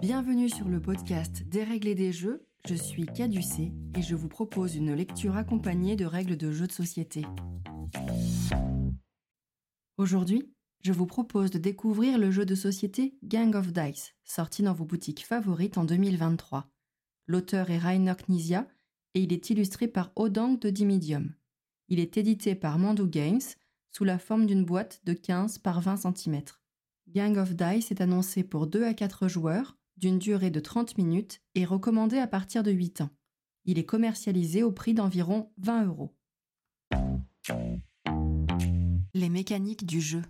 Bienvenue sur le podcast Dérégler des jeux. Je suis Caducée et je vous propose une lecture accompagnée de règles de jeux de société. Aujourd'hui, je vous propose de découvrir le jeu de société Gang of Dice, sorti dans vos boutiques favorites en 2023. L'auteur est Rainer Knizia et il est illustré par Odang de Dimidium. Il est édité par Mandu Games sous la forme d'une boîte de 15 par 20 cm. Gang of Dice est annoncé pour 2 à 4 joueurs, d'une durée de 30 minutes et recommandé à partir de 8 ans. Il est commercialisé au prix d'environ 20 euros. Les mécaniques du jeu.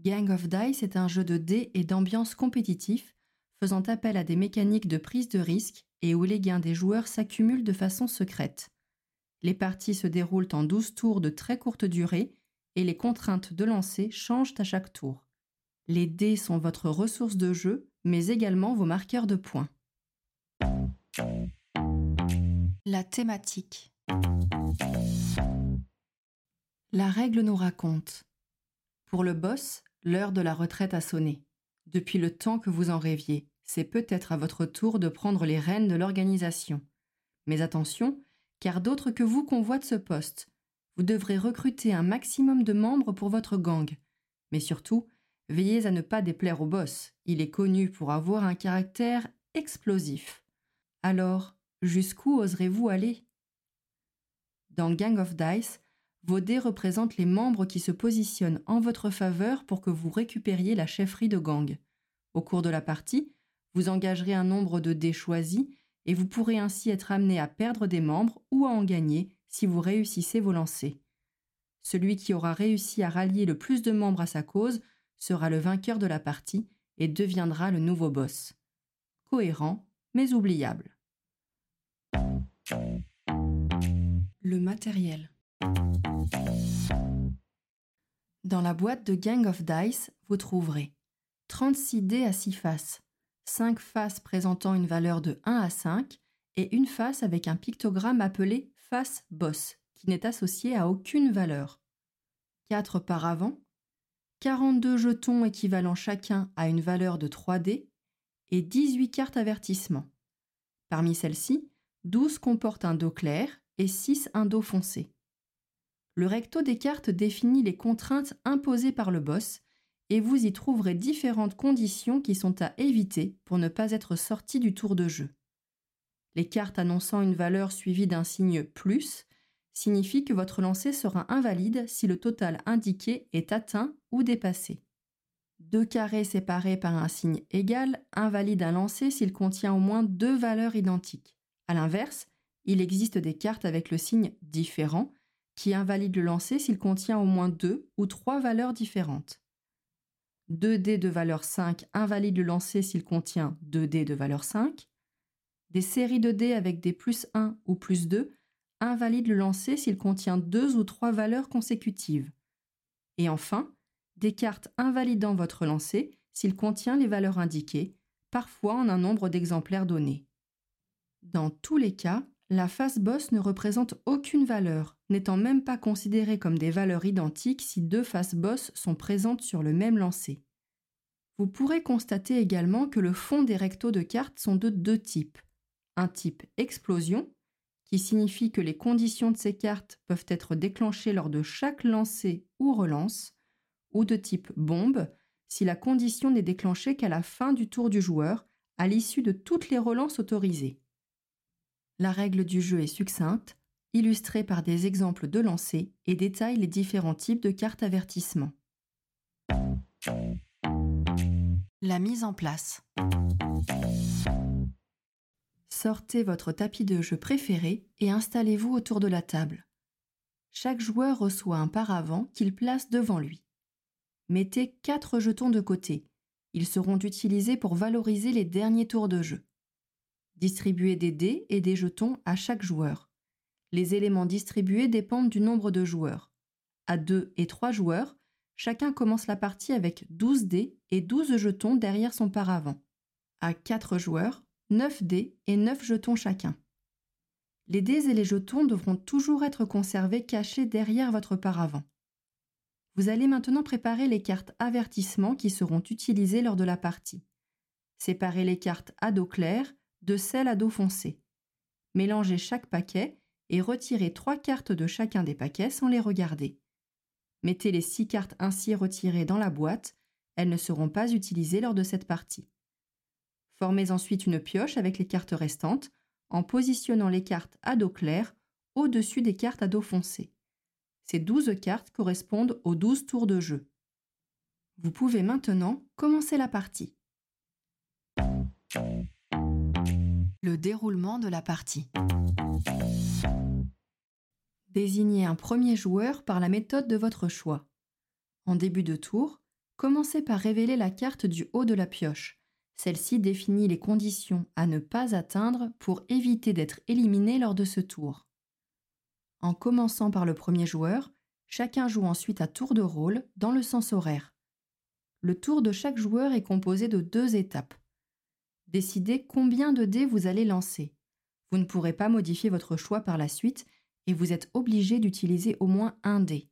Gang of Dice est un jeu de dés et d'ambiance compétitif faisant appel à des mécaniques de prise de risque et où les gains des joueurs s'accumulent de façon secrète. Les parties se déroulent en 12 tours de très courte durée et les contraintes de lancer changent à chaque tour. Les dés sont votre ressource de jeu, mais également vos marqueurs de points. La thématique. La règle nous raconte. Pour le boss, l'heure de la retraite a sonné. Depuis le temps que vous en rêviez, c'est peut-être à votre tour de prendre les rênes de l'organisation. Mais attention, car d'autres que vous convoitent ce poste. Vous devrez recruter un maximum de membres pour votre gang. Mais surtout, veillez à ne pas déplaire au boss. Il est connu pour avoir un caractère explosif. Alors, jusqu'où oserez-vous aller? Dans Gang of Dice, vos dés représentent les membres qui se positionnent en votre faveur pour que vous récupériez la chefferie de gang. Au cours de la partie, vous engagerez un nombre de dés choisis et vous pourrez ainsi être amené à perdre des membres ou à en gagner si vous réussissez vos lancers. Celui qui aura réussi à rallier le plus de membres à sa cause sera le vainqueur de la partie et deviendra le nouveau boss. Cohérent, mais oubliable. Le matériel. Dans la boîte de Gang of Dice, vous trouverez 36 dés à 6 faces, 5 faces présentant une valeur de 1 à 5 et une face avec un pictogramme appelé face boss, qui n'est associé à aucune valeur. 4 paravents, 42 jetons équivalents chacun à une valeur de 3 dés et 18 cartes avertissement. Parmi celles-ci, 12 comportent un dos clair et 6 un dos foncé. Le recto des cartes définit les contraintes imposées par le boss et vous y trouverez différentes conditions qui sont à éviter pour ne pas être sorti du tour de jeu. Les cartes annonçant une valeur suivie d'un signe plus signifient que votre lancer sera invalide si le total indiqué est atteint ou dépassé. Deux carrés séparés par un signe égal invalident un lancer s'il contient au moins deux valeurs identiques. A l'inverse, il existe des cartes avec le signe différent qui invalide le lancer s'il contient au moins deux ou trois valeurs différentes. 2 dés de valeur 5 invalide le lancer s'il contient 2 dés de valeur 5. Des séries de dés avec des plus 1 ou plus 2 invalident le lancer s'il contient 2 ou 3 valeurs consécutives. Et enfin, des cartes invalidant votre lancer s'il contient les valeurs indiquées, parfois en un nombre d'exemplaires donné. Dans tous les cas, la face boss ne représente aucune valeur, n'étant même pas considérée comme des valeurs identiques si deux faces boss sont présentes sur le même lancer. Vous pourrez constater également que le fond des rectos de cartes sont de deux types. Un type explosion, qui signifie que les conditions de ces cartes peuvent être déclenchées lors de chaque lancer ou relance, ou de type bombe, si la condition n'est déclenchée qu'à la fin du tour du joueur, à l'issue de toutes les relances autorisées. La règle du jeu est succincte, illustrée par des exemples de lancers et détaille les différents types de cartes avertissement. La mise en place. Sortez votre tapis de jeu préféré et installez-vous autour de la table. Chaque joueur reçoit un paravent qu'il place devant lui. Mettez quatre jetons de côté. Ils seront utilisés pour valoriser les derniers tours de jeu. Distribuez des dés et des jetons à chaque joueur. Les éléments distribués dépendent du nombre de joueurs. À 2 et 3 joueurs, chacun commence la partie avec 12 dés et 12 jetons derrière son paravent. À 4 joueurs, 9 dés et 9 jetons chacun. Les dés et les jetons devront toujours être conservés cachés derrière votre paravent. Vous allez maintenant préparer les cartes avertissement qui seront utilisées lors de la partie. Séparez les cartes à dos clair de celles à dos foncé. Mélangez chaque paquet et retirez trois cartes de chacun des paquets sans les regarder. Mettez les six cartes ainsi retirées dans la boîte, elles ne seront pas utilisées lors de cette partie. Formez ensuite une pioche avec les cartes restantes en positionnant les cartes à dos clair au-dessus des cartes à dos foncé. Ces 12 cartes correspondent aux 12 tours de jeu. Vous pouvez maintenant commencer la partie. Le déroulement de la partie. Désignez un premier joueur par la méthode de votre choix. En début de tour, commencez par révéler la carte du haut de la pioche. Celle-ci définit les conditions à ne pas atteindre pour éviter d'être éliminé lors de ce tour. En commençant par le premier joueur, chacun joue ensuite à tour de rôle dans le sens horaire. Le tour de chaque joueur est composé de deux étapes. Décidez combien de dés vous allez lancer. Vous ne pourrez pas modifier votre choix par la suite et vous êtes obligé d'utiliser au moins un dé.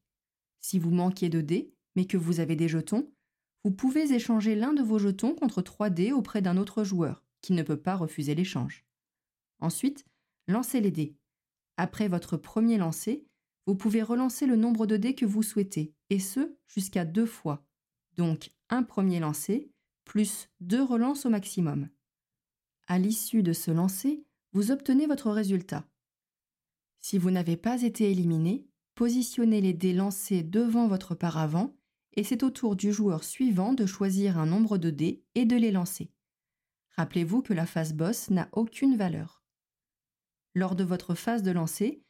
Si vous manquez de dés, mais que vous avez des jetons, vous pouvez échanger l'un de vos jetons contre 3 dés auprès d'un autre joueur, qui ne peut pas refuser l'échange. Ensuite, lancez les dés. Après votre premier lancer, vous pouvez relancer le nombre de dés que vous souhaitez, et ce, jusqu'à deux fois. Donc, un premier lancer, plus deux relances au maximum. À l'issue de ce lancer, vous obtenez votre résultat. Si vous n'avez pas été éliminé, positionnez les dés lancés devant votre paravent et c'est au tour du joueur suivant de choisir un nombre de dés et de les lancer. Rappelez-vous que la phase boss n'a aucune valeur. Lors de votre phase de lancer,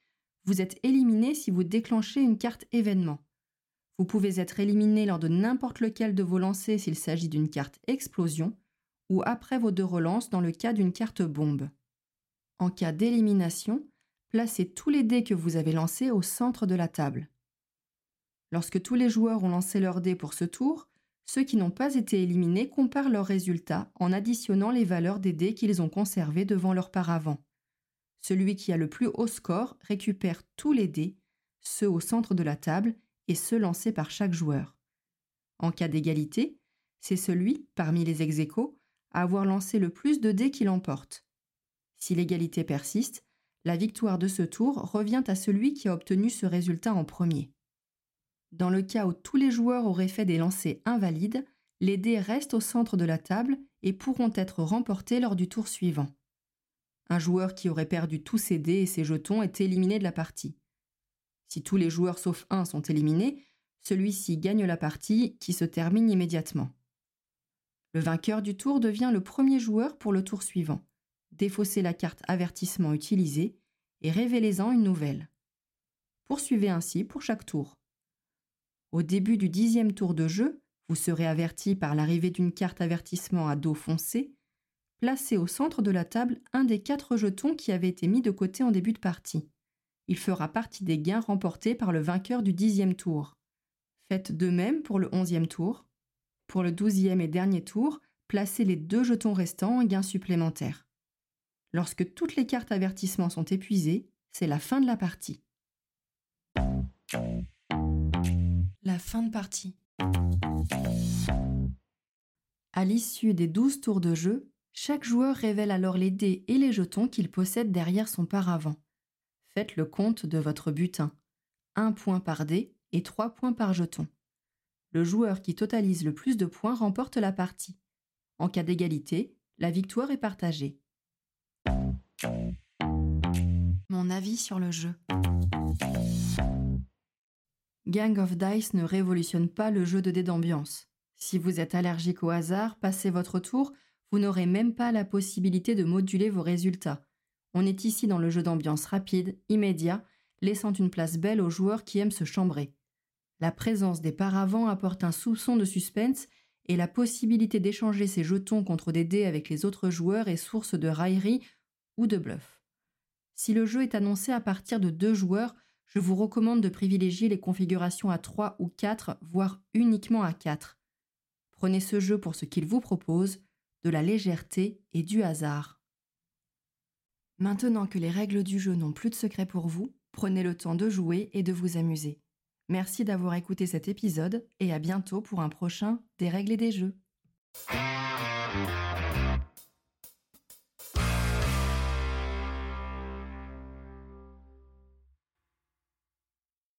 vous êtes éliminé si vous déclenchez une carte événement. Vous pouvez être éliminé lors de n'importe lequel de vos lancers s'il s'agit d'une carte explosion ou après vos deux relances dans le cas d'une carte bombe. En cas d'élimination, placez tous les dés que vous avez lancés au centre de la table. Lorsque tous les joueurs ont lancé leurs dés pour ce tour, ceux qui n'ont pas été éliminés comparent leurs résultats en additionnant les valeurs des dés qu'ils ont conservés devant leur paravent. Celui qui a le plus haut score récupère tous les dés, ceux au centre de la table et ceux lancés par chaque joueur. En cas d'égalité, c'est celui, parmi les ex à avoir lancé le plus de dés qui l'emporte. Si l'égalité persiste, la victoire de ce tour revient à celui qui a obtenu ce résultat en premier. Dans le cas où tous les joueurs auraient fait des lancers invalides, les dés restent au centre de la table et pourront être remportés lors du tour suivant. Un joueur qui aurait perdu tous ses dés et ses jetons est éliminé de la partie. Si tous les joueurs sauf un sont éliminés, celui-ci gagne la partie qui se termine immédiatement. Le vainqueur du tour devient le premier joueur pour le tour suivant défaussez la carte avertissement utilisée et révélez-en une nouvelle. Poursuivez ainsi pour chaque tour. Au début du dixième tour de jeu, vous serez averti par l'arrivée d'une carte avertissement à dos foncé. Placez au centre de la table un des quatre jetons qui avaient été mis de côté en début de partie. Il fera partie des gains remportés par le vainqueur du dixième tour. Faites de même pour le onzième tour. Pour le douzième et dernier tour, placez les deux jetons restants en gains supplémentaires. Lorsque toutes les cartes avertissement sont épuisées, c'est la fin de la partie. La fin de partie. À l'issue des 12 tours de jeu, chaque joueur révèle alors les dés et les jetons qu'il possède derrière son paravent. Faites le compte de votre butin. Un point par dé et trois points par jeton. Le joueur qui totalise le plus de points remporte la partie. En cas d'égalité, la victoire est partagée. Mon avis sur le jeu. Gang of Dice ne révolutionne pas le jeu de dés d'ambiance. Si vous êtes allergique au hasard, passez votre tour, vous n'aurez même pas la possibilité de moduler vos résultats. On est ici dans le jeu d'ambiance rapide, immédiat, laissant une place belle aux joueurs qui aiment se chambrer. La présence des paravents apporte un soupçon de suspense et la possibilité d'échanger ses jetons contre des dés avec les autres joueurs est source de raillerie ou de bluff. Si le jeu est annoncé à partir de deux joueurs, je vous recommande de privilégier les configurations à 3 ou 4, voire uniquement à 4. Prenez ce jeu pour ce qu'il vous propose, de la légèreté et du hasard. Maintenant que les règles du jeu n'ont plus de secret pour vous, prenez le temps de jouer et de vous amuser. Merci d'avoir écouté cet épisode et à bientôt pour un prochain Des règles et des jeux.